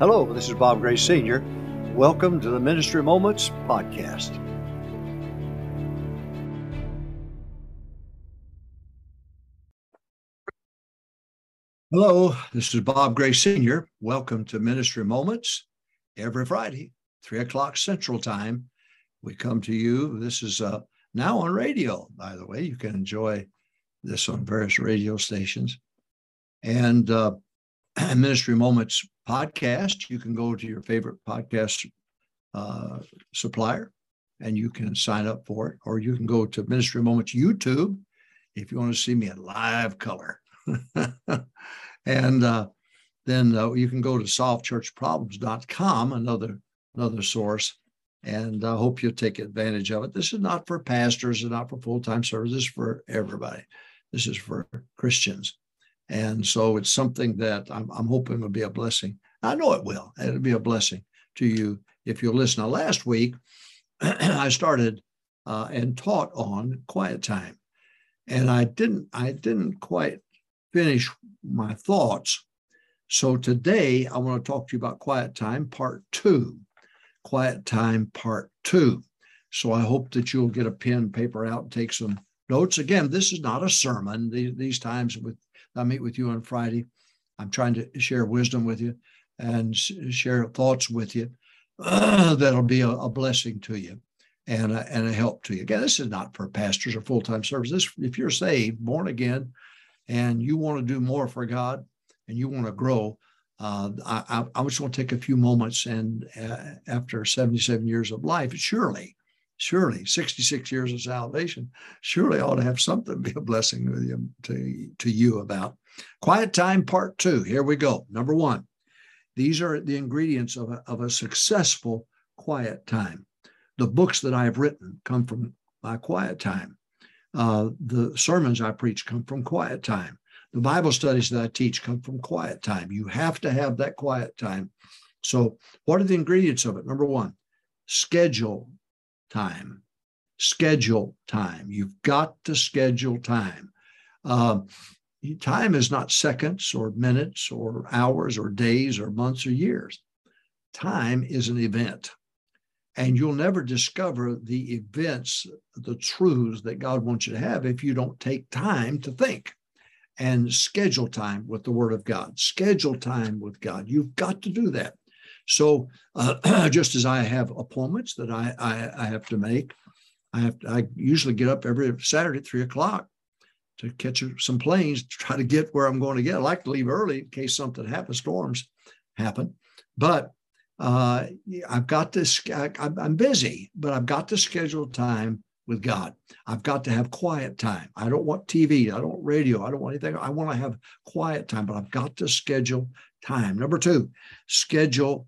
Hello, this is Bob Gray Sr. Welcome to the Ministry Moments podcast. Hello, this is Bob Gray Sr. Welcome to Ministry Moments. Every Friday, 3 o'clock Central Time, we come to you. This is uh, now on radio, by the way. You can enjoy this on various radio stations. And uh, Ministry Moments podcast, you can go to your favorite podcast uh, supplier and you can sign up for it, or you can go to Ministry Moments YouTube if you want to see me in live color. and uh, then uh, you can go to solvechurchproblems.com, another another source, and I hope you'll take advantage of it. This is not for pastors and not for full time servers. This is for everybody. This is for Christians. And so it's something that I'm, I'm hoping will be a blessing. I know it will. It'll be a blessing to you if you'll listen. Now, last week, I started uh, and taught on quiet time, and I didn't. I didn't quite finish my thoughts. So today, I want to talk to you about quiet time, part two. Quiet time, part two. So I hope that you'll get a pen, paper out, and take some notes. Again, this is not a sermon. These, these times with I meet with you on Friday. I'm trying to share wisdom with you and share thoughts with you uh, that'll be a, a, blessing to you and a, and a help to you. Again, this is not for pastors or full time service. This, if you're saved, born again, and you want to do more for God and you want to grow, uh, I, I, just want to take a few moments and uh, after 77 years of life, surely surely 66 years of salvation surely ought to have something to be a blessing to you, to, to you about. Quiet time part two. Here we go. Number one. These are the ingredients of a, of a successful quiet time. The books that i have written come from my quiet time. Uh, the sermons i preach come from quiet time. The bible studies that i teach come from quiet time. You have to have that quiet time. So what are the ingredients of it? Number one schedule time. Schedule time. You've got to schedule time. Uh, time is not seconds or minutes or hours or days or months or years. Time is an event. And you'll never discover the events, the truths that God wants you to have if you don't take time to think and schedule time with the Word of God. Schedule time with God. You've got to do that. So uh, just as I have appointments that I, I, I have to make, I have to, I usually get up every Saturday at three o'clock to catch some planes to try to get where I'm going to get. I like to leave early in case something happens, storms happen. But uh, I've got this, I, I'm busy, but I've got to schedule time with God. I've got to have quiet time. I don't want TV. I don't want radio. I don't want anything. I want to have quiet time, but I've got to schedule time. Number two, schedule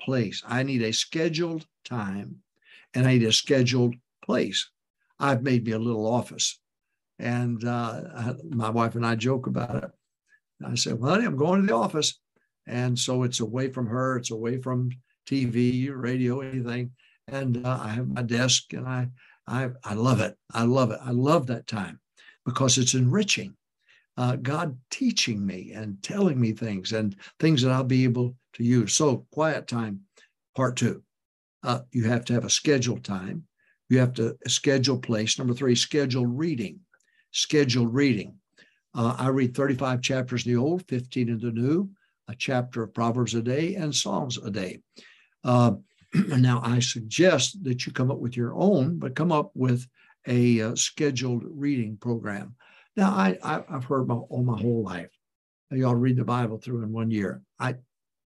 place. I need a scheduled time and I need a scheduled place. I've made me a little office. And uh, my wife and I joke about it. I said, well, honey, I'm going to the office. And so it's away from her, it's away from TV, radio, anything. And uh, I have my desk and I, I, I love it. I love it. I love that time because it's enriching. Uh, God teaching me and telling me things and things that I'll be able to use. So, quiet time, part two. Uh, you have to have a scheduled time. You have to schedule place. Number three, schedule reading. Scheduled reading. Uh, I read 35 chapters in the Old, 15 in the New, a chapter of Proverbs a day and Psalms a day. Uh, now, I suggest that you come up with your own, but come up with a uh, scheduled reading program. Now, I, I, have heard my, all my whole life, y'all read the Bible through in one year. I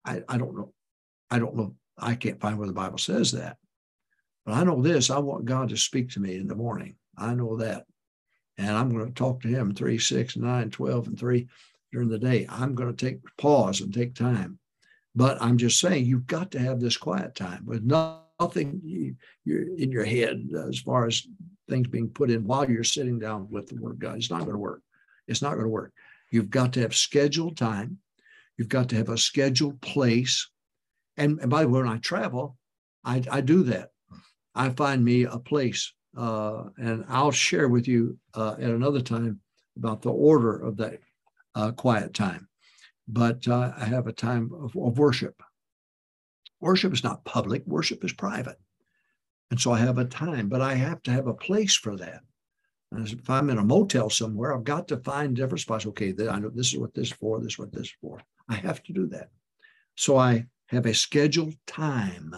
I, I don't know. I don't know. I can't find where the Bible says that. But I know this I want God to speak to me in the morning. I know that. And I'm going to talk to Him 3, 6, 9, 12, and 3 during the day. I'm going to take pause and take time. But I'm just saying, you've got to have this quiet time with nothing you, you're in your head as far as things being put in while you're sitting down with the Word of God. It's not going to work. It's not going to work. You've got to have scheduled time You've got to have a scheduled place. And, and by the way, when I travel, I, I do that. I find me a place, uh, and I'll share with you uh, at another time about the order of that uh, quiet time. But uh, I have a time of, of worship. Worship is not public, worship is private. And so I have a time, but I have to have a place for that. And if I'm in a motel somewhere, I've got to find different spots. Okay, I know this is what this is for, this is what this is for. I have to do that. So I have a scheduled time.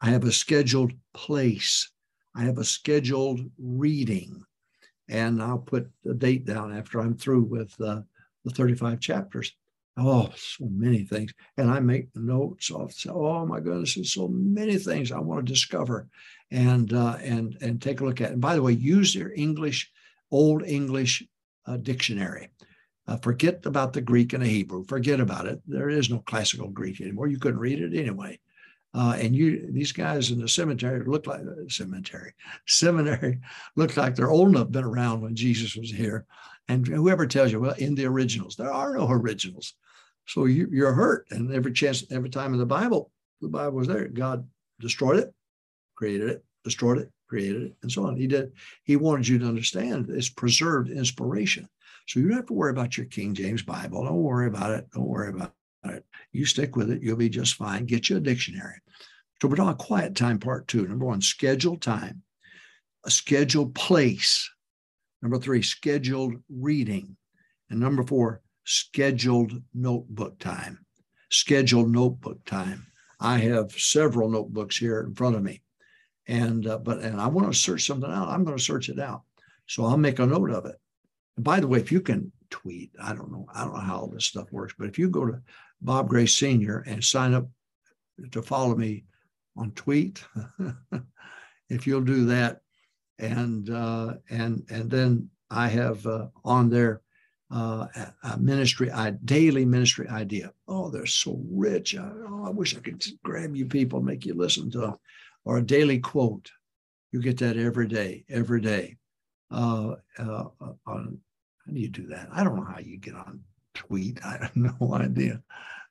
I have a scheduled place. I have a scheduled reading. And I'll put the date down after I'm through with uh, the 35 chapters. Oh, so many things. And I make notes of, oh my goodness, there's so many things I want to discover and uh, and and take a look at. And by the way, use your English, Old English uh, dictionary. Uh, forget about the Greek and the Hebrew. Forget about it. There is no classical Greek anymore. You couldn't read it anyway. Uh, and you, these guys in the cemetery look like uh, cemetery, seminary look like they're old enough, been around when Jesus was here. And whoever tells you, well, in the originals, there are no originals. So you, you're hurt. And every chance, every time in the Bible, the Bible was there. God destroyed it, created it, destroyed it, created it, and so on. He did. He wanted you to understand it's preserved inspiration. So you don't have to worry about your King James Bible. Don't worry about it. Don't worry about it. You stick with it. You'll be just fine. Get you a dictionary. So we're talking quiet time part two. Number one, scheduled time, a scheduled place. Number three, scheduled reading. And number four, scheduled notebook time. Scheduled notebook time. I have several notebooks here in front of me, and uh, but and I want to search something out. I'm going to search it out, so I'll make a note of it. And by the way, if you can tweet, I don't know, I don't know how all this stuff works, but if you go to Bob Gray Senior and sign up to follow me on Tweet, if you'll do that, and uh, and and then I have uh, on there uh, a ministry, a daily ministry idea. Oh, they're so rich. I, oh, I wish I could grab you people, make you listen to them. Or a daily quote. You get that every day, every day. Uh, uh, on, how do you do that? I don't know how you get on tweet. I have no idea.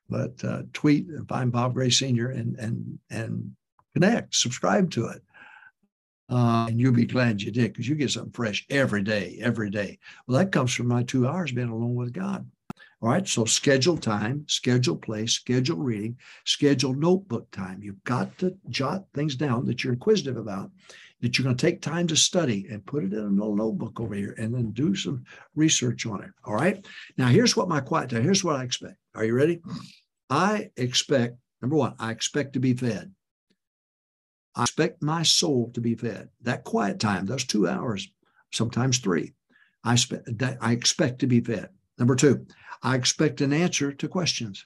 But uh, tweet, find Bob Gray Sr. and and and connect, subscribe to it. Uh, and you'll be glad you did because you get something fresh every day, every day. Well, that comes from my two hours being alone with God. All right. So schedule time, schedule place, schedule reading, schedule notebook time. You've got to jot things down that you're inquisitive about, that you're going to take time to study and put it in a little notebook over here and then do some research on it. All right. Now, here's what my quiet time, here's what I expect. Are you ready? I expect, number one, I expect to be fed. I expect my soul to be fed. That quiet time, those two hours, sometimes three, I, spe- I expect to be fed. Number two, I expect an answer to questions.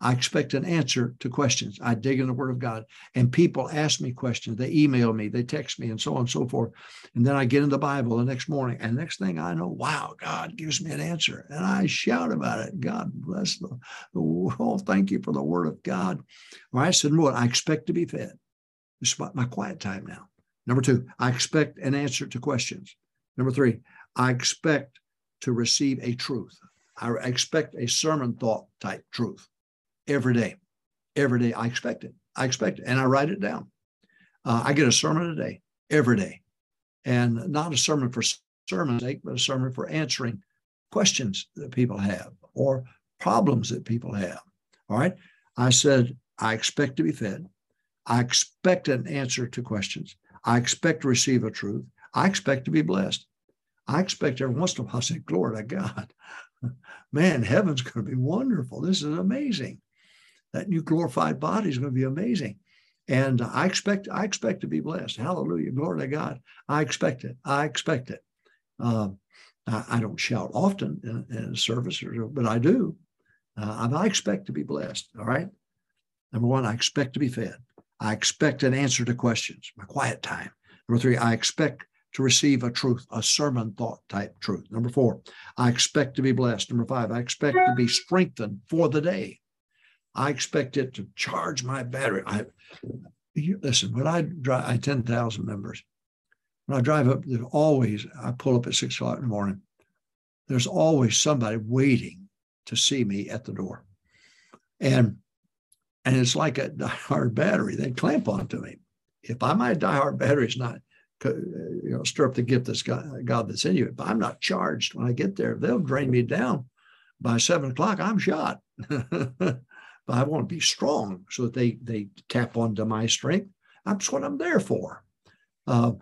I expect an answer to questions. I dig in the Word of God, and people ask me questions. They email me, they text me, and so on and so forth. And then I get in the Bible the next morning, and next thing I know, wow, God gives me an answer, and I shout about it. God bless the, the oh, thank you for the Word of God. Well, I said, Lord, I expect to be fed. It's my quiet time now. Number two, I expect an answer to questions. Number three, I expect to receive a truth. I expect a sermon thought type truth every day. Every day, I expect it. I expect it, and I write it down. Uh, I get a sermon a day, every day, and not a sermon for sermon's sake, but a sermon for answering questions that people have or problems that people have. All right. I said, I expect to be fed. I expect an answer to questions. I expect to receive a truth. I expect to be blessed. I expect every once in a while I say, Glory to God. Man, heaven's going to be wonderful. This is amazing. That new glorified body is going to be amazing. And I expect, I expect to be blessed. Hallelujah. Glory to God. I expect it. I expect it. Um, I, I, don't shout often in, in a service, but I do. Uh, I expect to be blessed. All right. Number one, I expect to be fed. I expect an answer to questions, my quiet time. Number three, I expect to receive a truth, a sermon thought type truth. Number four, I expect to be blessed. Number five, I expect to be strengthened for the day. I expect it to charge my battery. I you, listen, when I drive, I 10,000 members. When I drive up, there's always, I pull up at six o'clock in the morning. There's always somebody waiting to see me at the door. And and it's like a diehard battery. They clamp onto me. If I my diehard battery is not, you know, stir up the gift that's God, God that's in you. If I'm not charged when I get there, they'll drain me down. By seven o'clock, I'm shot. but I want to be strong so that they they tap onto my strength. That's what I'm there for. Uh,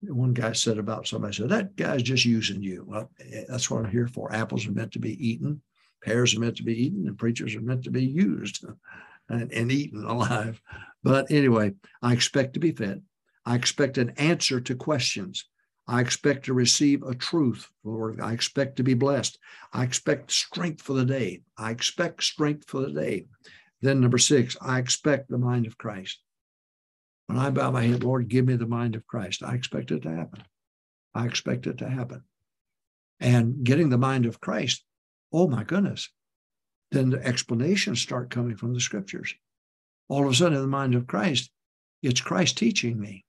one guy said about somebody said that guy's just using you. Well, eh, that's what I'm here for. Apples are meant to be eaten, pears are meant to be eaten, and preachers are meant to be used and, and eaten alive. But anyway, I expect to be fed. I expect an answer to questions. I expect to receive a truth, Lord. I expect to be blessed. I expect strength for the day. I expect strength for the day. Then, number six, I expect the mind of Christ. When I bow my head, Lord, give me the mind of Christ. I expect it to happen. I expect it to happen. And getting the mind of Christ, oh my goodness, then the explanations start coming from the scriptures. All of a sudden, in the mind of Christ, it's Christ teaching me.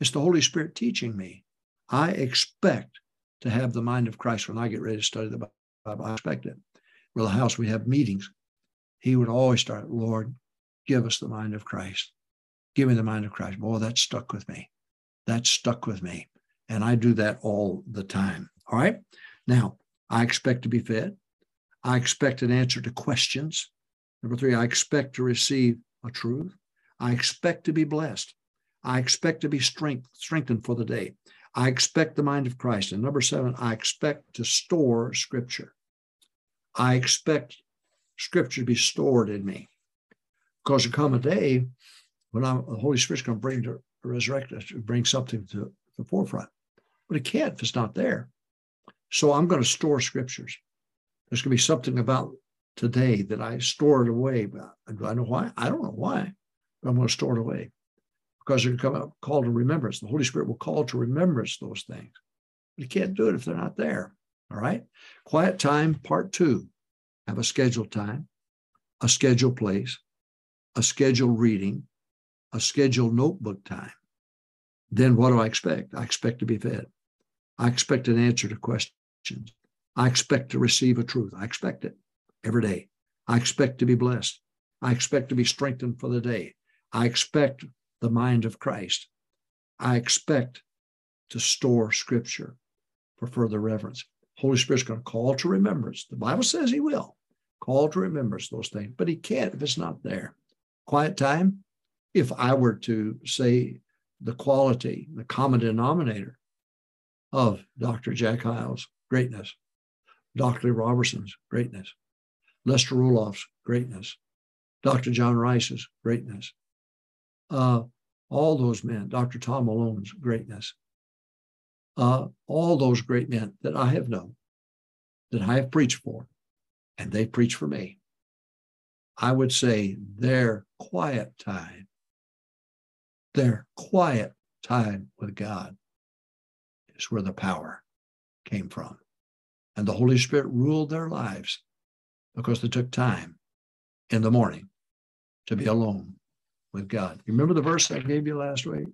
It's the Holy Spirit teaching me. I expect to have the mind of Christ when I get ready to study the Bible. I expect it. Well, the house, we have meetings. He would always start, Lord, give us the mind of Christ. Give me the mind of Christ. Boy, that stuck with me. That stuck with me. And I do that all the time. All right. Now, I expect to be fed. I expect an answer to questions. Number three, I expect to receive a truth. I expect to be blessed. I expect to be strength, strengthened for the day. I expect the mind of Christ. And number seven, I expect to store scripture. I expect scripture to be stored in me. Because there come a day when I'm, the Holy Spirit's going to bring to resurrect us, bring something to the forefront. But it can't if it's not there. So I'm going to store scriptures. There's going to be something about today that I store it away. Do I know why? I don't know why. But I'm going to store it away because going to come out call to remembrance. The Holy Spirit will call to remembrance those things. But you can't do it if they're not there. All right. Quiet time, part two. Have a scheduled time, a scheduled place, a scheduled reading, a scheduled notebook time. Then what do I expect? I expect to be fed. I expect an answer to questions. I expect to receive a truth. I expect it every day. I expect to be blessed. I expect to be strengthened for the day. I expect the mind of Christ. I expect to store scripture for further reverence. Holy Spirit's going to call to remembrance. The Bible says he will call to remembrance those things, but he can't if it's not there. Quiet time, if I were to say the quality, the common denominator of Dr. Jack Hyles' greatness, Dr. Robertson's greatness, Lester Roloff's greatness, Dr. John Rice's greatness, uh, all those men, Dr. Tom Malone's greatness, uh, all those great men that I have known, that I have preached for, and they preach for me. I would say their quiet time, their quiet time with God is where the power came from. And the Holy Spirit ruled their lives because they took time in the morning to be alone with God. You remember the verse I gave you last week?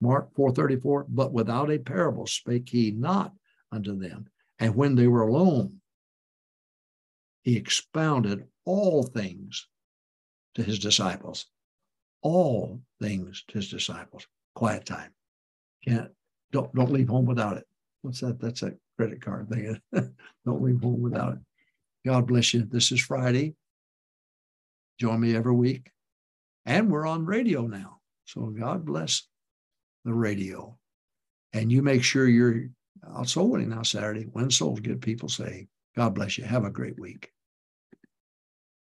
Mark 4:34, but without a parable spake he not unto them. And when they were alone, he expounded all things to his disciples. All things to his disciples. Quiet time. Can't don't don't leave home without it. What's that? That's a credit card thing. don't leave home without it. God bless you. This is Friday. Join me every week. And we're on radio now. So God bless the radio. And you make sure you're out soul winning now Saturday. When souls get people say, God bless you. Have a great week.